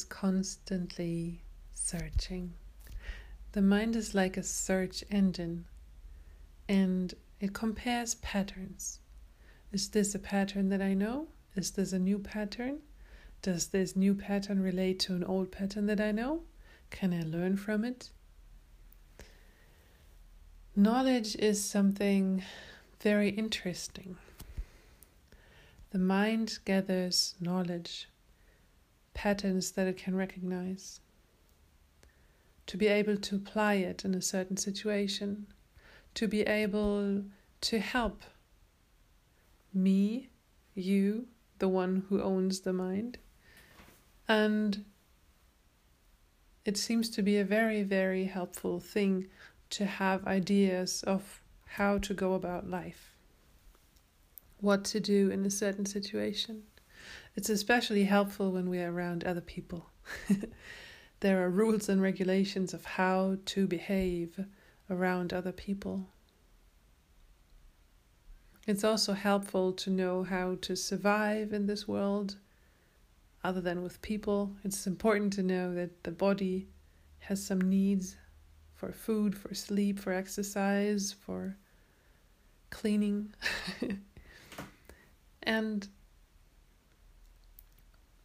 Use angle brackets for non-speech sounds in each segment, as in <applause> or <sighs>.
Is constantly searching. The mind is like a search engine and it compares patterns. Is this a pattern that I know? Is this a new pattern? Does this new pattern relate to an old pattern that I know? Can I learn from it? Knowledge is something very interesting. The mind gathers knowledge patterns that it can recognize, to be able to apply it in a certain situation, to be able to help me, you, the one who owns the mind. And it seems to be a very, very helpful thing to have ideas of how to go about life, what to do in a certain situation. It's especially helpful when we are around other people. <laughs> there are rules and regulations of how to behave around other people. It's also helpful to know how to survive in this world other than with people. It's important to know that the body has some needs for food, for sleep, for exercise, for cleaning. <laughs> and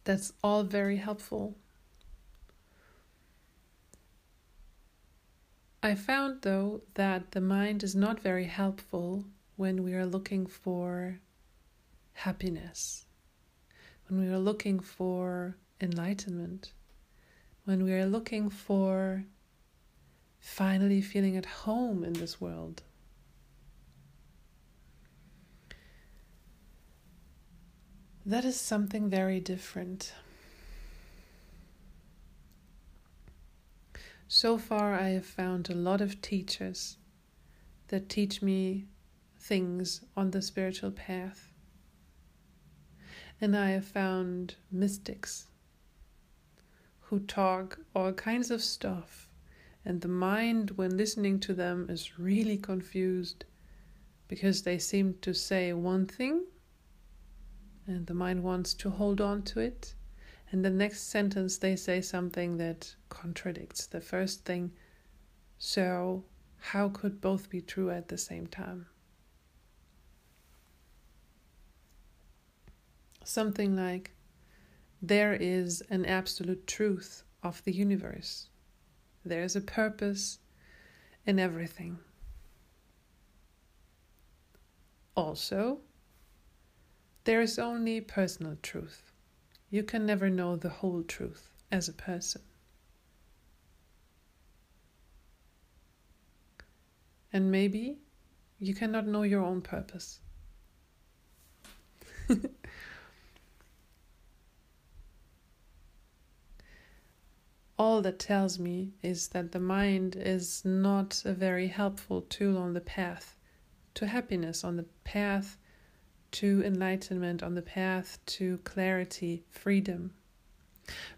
that's all very helpful. I found, though, that the mind is not very helpful when we are looking for happiness, when we are looking for enlightenment, when we are looking for finally feeling at home in this world. That is something very different. So far, I have found a lot of teachers that teach me things on the spiritual path. And I have found mystics who talk all kinds of stuff, and the mind, when listening to them, is really confused because they seem to say one thing and the mind wants to hold on to it. And the next sentence, they say something that contradicts the first thing. So, how could both be true at the same time? Something like, there is an absolute truth of the universe, there is a purpose in everything. Also, there is only personal truth. You can never know the whole truth as a person. And maybe you cannot know your own purpose. <laughs> All that tells me is that the mind is not a very helpful tool on the path to happiness, on the path to enlightenment, on the path to clarity, freedom.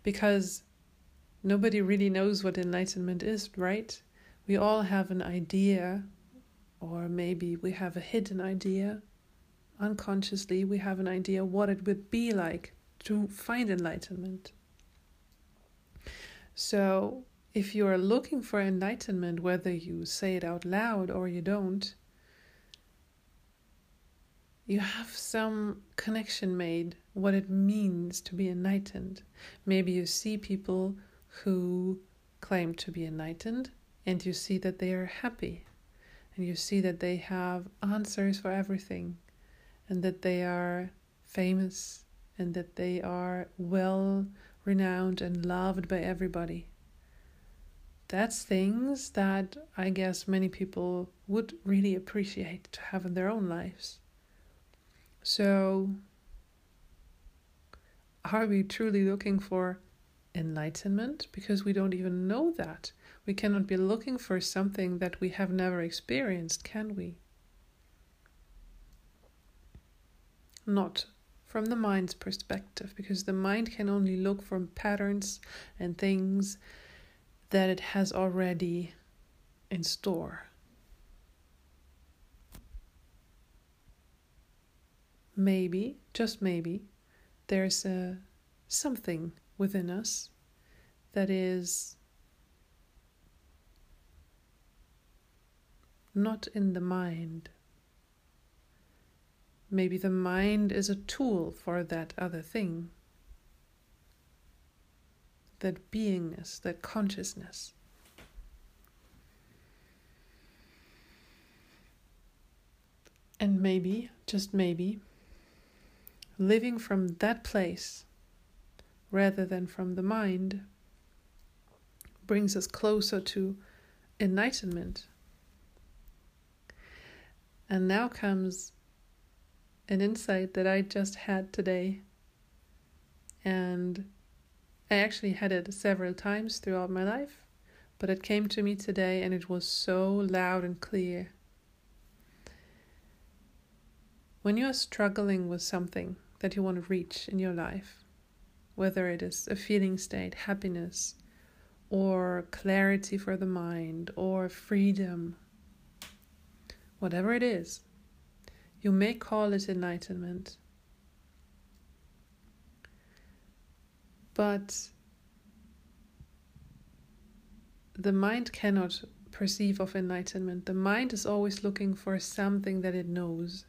Because nobody really knows what enlightenment is, right? We all have an idea, or maybe we have a hidden idea. Unconsciously, we have an idea what it would be like to find enlightenment. So, if you are looking for enlightenment, whether you say it out loud or you don't, you have some connection made what it means to be enlightened. Maybe you see people who claim to be enlightened and you see that they are happy and you see that they have answers for everything and that they are famous and that they are well renowned and loved by everybody. That's things that I guess many people would really appreciate to have in their own lives. So, are we truly looking for enlightenment? Because we don't even know that. We cannot be looking for something that we have never experienced, can we? Not from the mind's perspective, because the mind can only look for patterns and things that it has already in store. Maybe, just maybe, there's a something within us that is not in the mind. Maybe the mind is a tool for that other thing, that beingness, that consciousness. And maybe, just maybe, living from that place rather than from the mind brings us closer to enlightenment. And now comes an insight that I just had today. And I actually had it several times throughout my life, but it came to me today and it was so loud and clear. When you are struggling with something that you want to reach in your life, whether it is a feeling state, happiness, or clarity for the mind, or freedom, whatever it is, you may call it enlightenment. But the mind cannot perceive of enlightenment. The mind is always looking for something that it knows.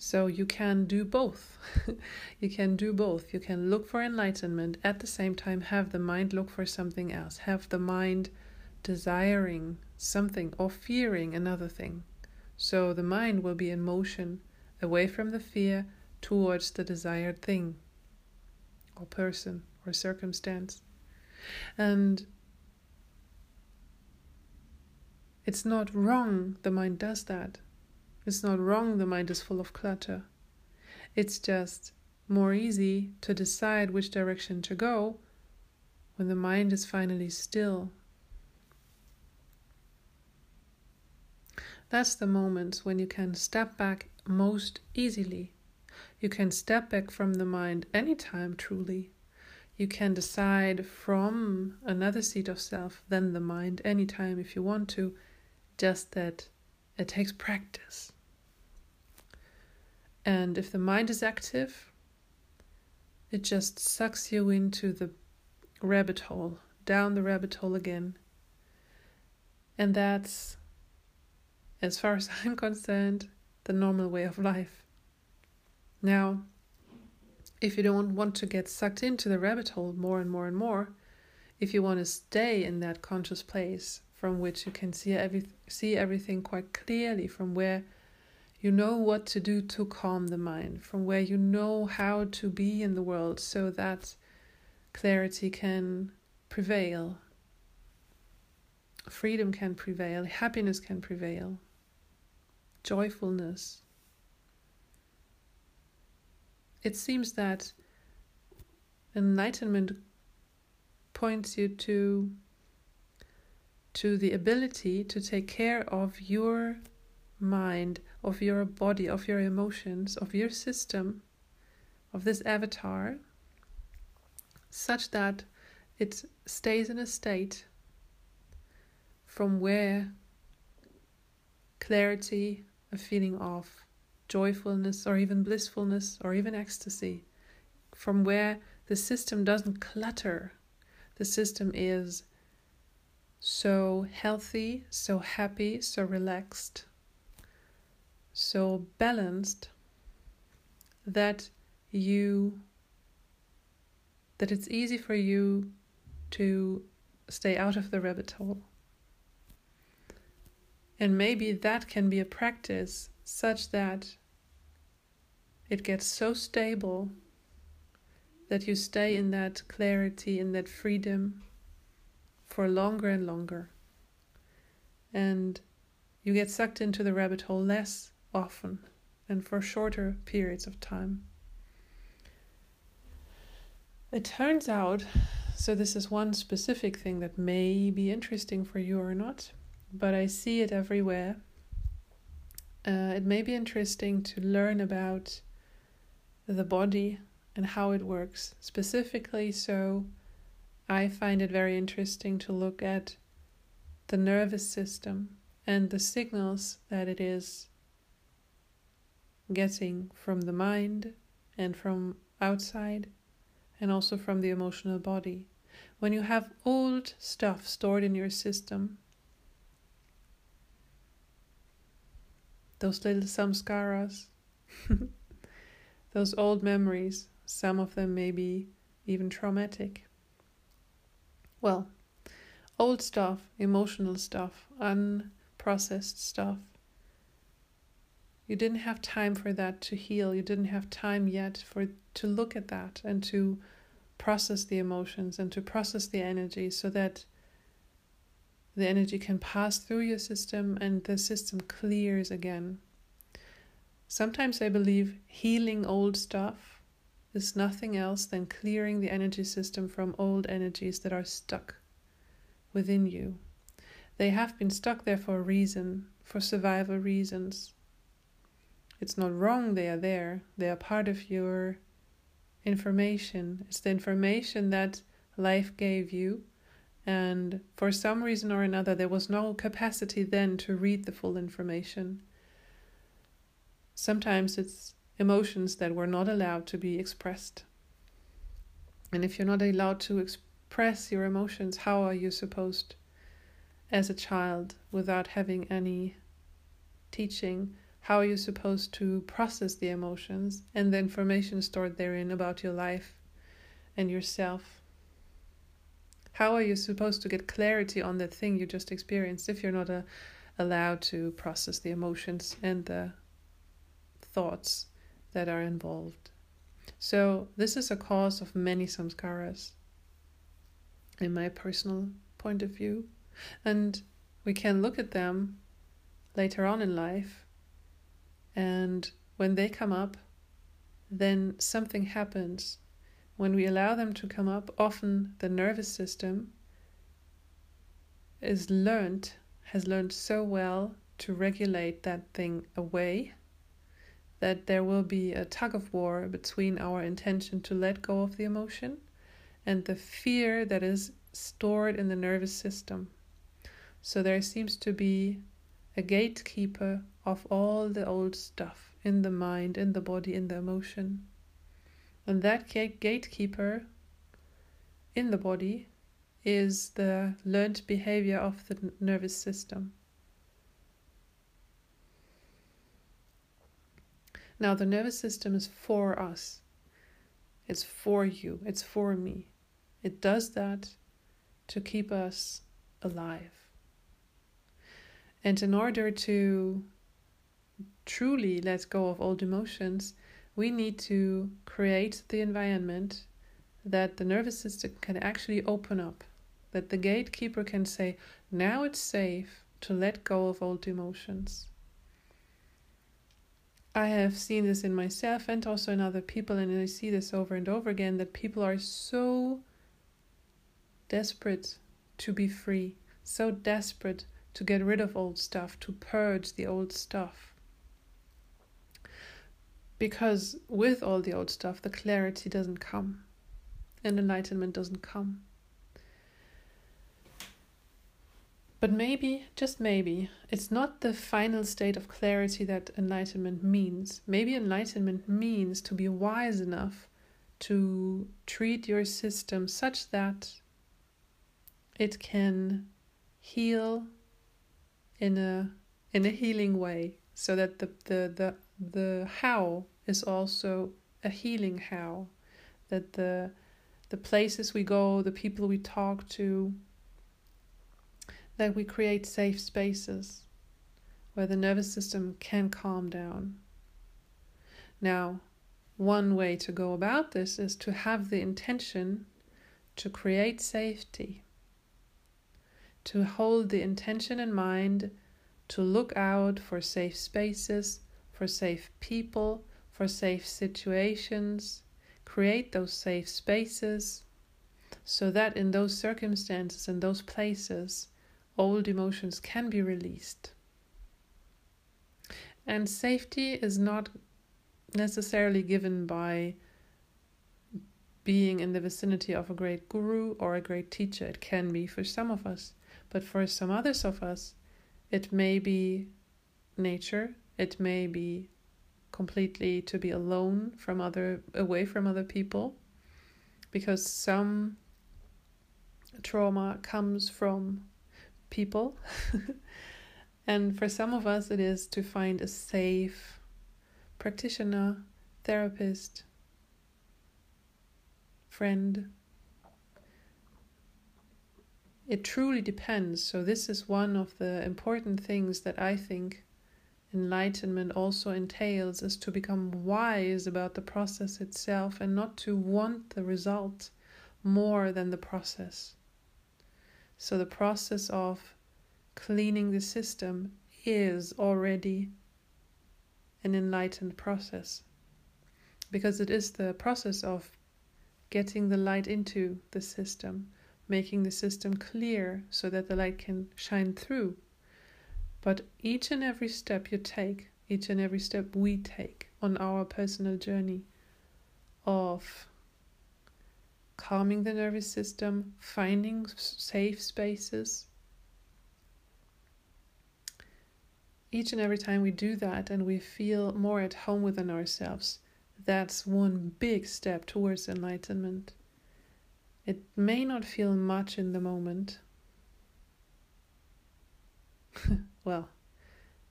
So you can do both. <laughs> you can do both. You can look for enlightenment, at the same time, have the mind look for something else, have the mind desiring something or fearing another thing. So the mind will be in motion away from the fear towards the desired thing or person or circumstance. And it's not wrong the mind does that. It's not wrong the mind is full of clutter. It's just more easy to decide which direction to go when the mind is finally still That's the moment when you can step back most easily. You can step back from the mind anytime, truly. You can decide from another seat of self than the mind anytime if you want to, just that it takes practice. And if the mind is active, it just sucks you into the rabbit hole, down the rabbit hole again. And that's as far as <laughs> I'm concerned, the normal way of life. Now, if you don't want to get sucked into the rabbit hole more and more and more, if you want to stay in that conscious place from which you can see every see everything quite clearly, from where you know what to do to calm the mind, from where you know how to be in the world so that clarity can prevail, freedom can prevail, happiness can prevail. Joyfulness. It seems that enlightenment points you to to the ability to take care of your mind, of your body, of your emotions, of your system, of this avatar, such that it stays in a state from where clarity, a feeling of joyfulness or even blissfulness or even ecstasy, from where the system doesn't clutter. The system is so healthy, so happy, so relaxed, so balanced that you that it's easy for you to stay out of the rabbit hole. And maybe that can be a practice such that it gets so stable that you stay in that clarity, in that freedom for longer and longer. And you get sucked into the rabbit hole less often and for shorter periods of time. It turns out, so this is one specific thing that may be interesting for you or not but I see it everywhere. Uh, it may be interesting to learn about the body and how it works specifically. So, I find it very interesting to look at the nervous system and the signals that it is getting from the mind and from outside and also from the emotional body. When you have old stuff stored in your system, those little samskaras, <laughs> those old memories, some of them may be even traumatic. Well, old stuff, emotional stuff, unprocessed stuff. You didn't have time for that to heal. You didn't have time yet for to look at that and to process the emotions and to process the energy so that the energy can pass through your system and the system clears again. Sometimes I believe healing old stuff is nothing else than clearing the energy system from old energies that are stuck within you. They have been stuck there for a reason, for survival reasons. It's not wrong they are there, they are part of your information. It's the information that life gave you, and for some reason or another, there was no capacity then to read the full information. Sometimes it's emotions that were not allowed to be expressed. And if you're not allowed to express, your emotions, how are you supposed, as a child, without having any teaching, how are you supposed to process the emotions and the information stored therein about your life and yourself? How are you supposed to get clarity on the thing you just experienced if you're not a, uh, allowed to process the emotions and the thoughts that are involved? So, this is a cause of many samskaras in my personal point of view. And we can look at them later on in life, and when they come up, then something happens. When we allow them to come up, often the nervous system is learned, has learned so well to regulate that thing away that there will be a tug of war between our intention to let go of the emotion and the fear that is stored in the nervous system. So there seems to be a gatekeeper of all the old stuff in the mind, in the body, in the emotion. And that gatekeeper in the body is the learned behavior of the nervous system. Now, the nervous system is for us, it's for you, it's for me. It does that to keep us alive. And in order to truly let go of old emotions, we need to create the environment that the nervous system can actually open up, that the gatekeeper can say, now it's safe to let go of old emotions. I have seen this in myself and also in other people, and I see this over and over again that people are so desperate to be free, so desperate to get rid of old stuff, to purge the old stuff. Because with all the old stuff, the clarity doesn't come and enlightenment doesn't come. But maybe, just maybe, it's not the final state of clarity that enlightenment means. Maybe enlightenment means to be wise enough to treat your system such that it can heal in a in a healing way so that the the the, the how is also a healing how. That the the places we go the people we talk to that we create safe spaces where the nervous system can calm down. Now one way to go about this is to have the intention to create safety to hold the intention in mind to look out for safe spaces, for safe people, for safe situations, create those safe spaces so that in those circumstances, in those places, old emotions can be released. And safety is not necessarily given by being in the vicinity of a great guru or a great teacher. It can be for some of us. But for some others of us, it may be nature, it may be completely to be alone from other away from other people because some trauma comes from people. <laughs> and for some of us, it is to find a safe practitioner, therapist, friend. It truly depends. So, this is one of the important things that I think enlightenment also entails is to become wise about the process itself and not to want the result more than the process. So the process of cleaning the system is already an enlightened process because it is the process of getting the light into the system, making the system clear so that the light can shine through. But each and every step you take, each and every step we take on our personal journey of calming the nervous system, finding safe spaces. Each and every time we do that and we feel more at home within ourselves, that's one big step towards enlightenment. It may not feel much in the moment. <laughs> well,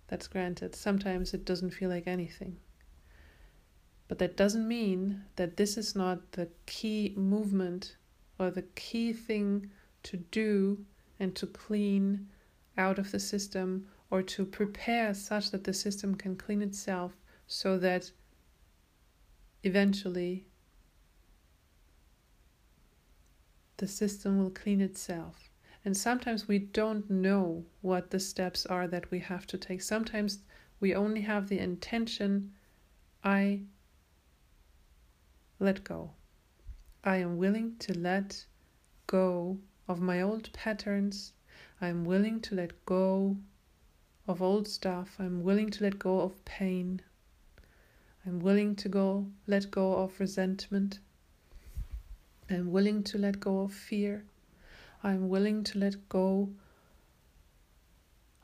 that's granted. Sometimes it doesn't feel like anything. But that doesn't mean that this is not the key movement or the key thing to do and to clean out of the system or to prepare such that the system can clean itself so that eventually the system will clean itself. And sometimes we don't know what the steps are that we have to take. Sometimes we only have the intention I let go. I am willing to let go of my old patterns. I'm willing to let go of old stuff. I'm willing to let go of pain. I'm willing to go let go of resentment. I'm willing to let go of fear. I'm willing to let go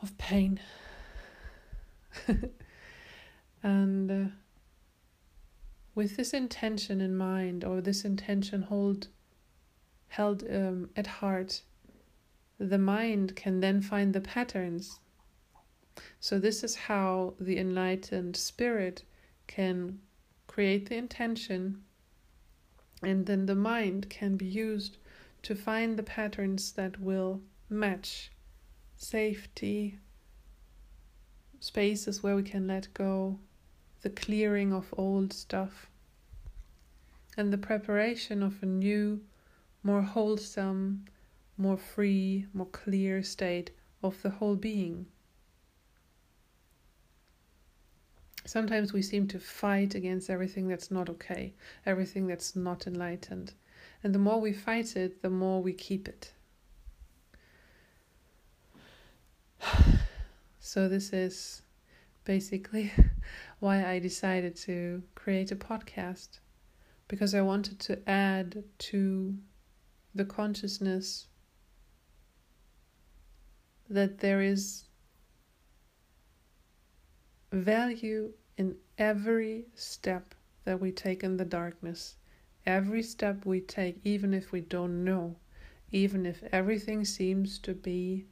of pain. <laughs> and uh, with this intention in mind or this intention hold held um, at heart the mind can then find the patterns so this is how the enlightened spirit can create the intention and then the mind can be used to find the patterns that will match safety spaces where we can let go the clearing of old stuff, and the preparation of a new, more wholesome, more free, more clear state of the whole being. Sometimes we seem to fight against everything that's not okay, everything that's not enlightened. And the more we fight it, the more we keep it. <sighs> So, this is basically <laughs> why I decided to create a podcast because I wanted to add to the consciousness that there is value in every step that we take in the darkness. Every step we take, even if we don't know, even if everything seems to be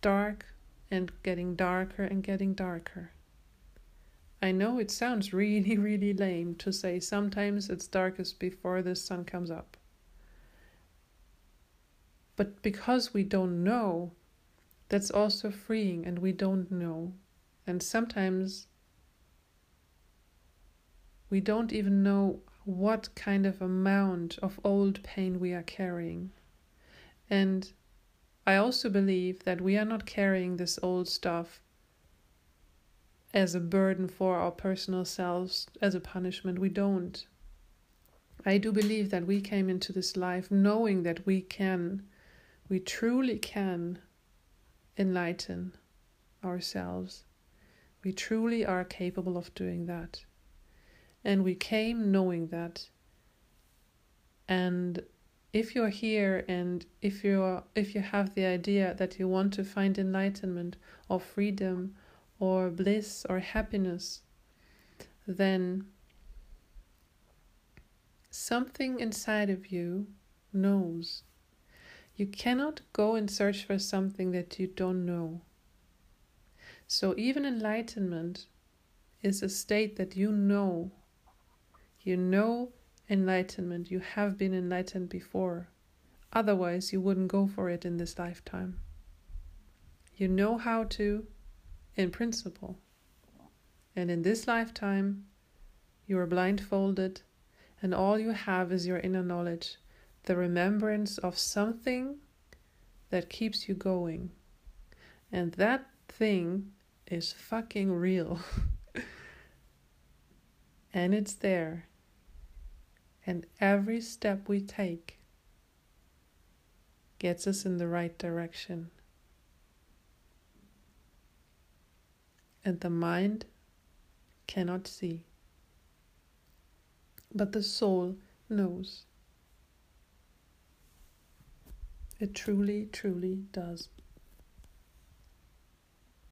dark and getting darker and getting darker. I know it sounds <laughs> really, really lame to say sometimes it's darkest before the sun comes up. But because we don't know, that's also freeing, and we don't know. And sometimes we don't even know what kind of amount of old pain we are carrying. And I also believe that we are not carrying this old stuff as a burden for our personal selves, as a punishment. We don't. I do believe that we came into this life knowing that we can, we truly can enlighten ourselves. We truly are capable of doing that. And we came knowing that. And if you're here and if you're if you have the idea that you want to find enlightenment or freedom or bliss or happiness then Something inside of you knows. You cannot go and search for something that you don't know. So, even enlightenment is a state that you know. You know enlightenment, you have been enlightened before. Otherwise, you wouldn't go for it in this lifetime. You know how to, in principle. And in this lifetime, you are blindfolded, and all you have is your inner knowledge, the remembrance of something that keeps you going. And that thing is fucking real. <laughs> and it's there. And every step we take gets us in the right direction. And the mind cannot see, but the soul knows. It truly, truly does.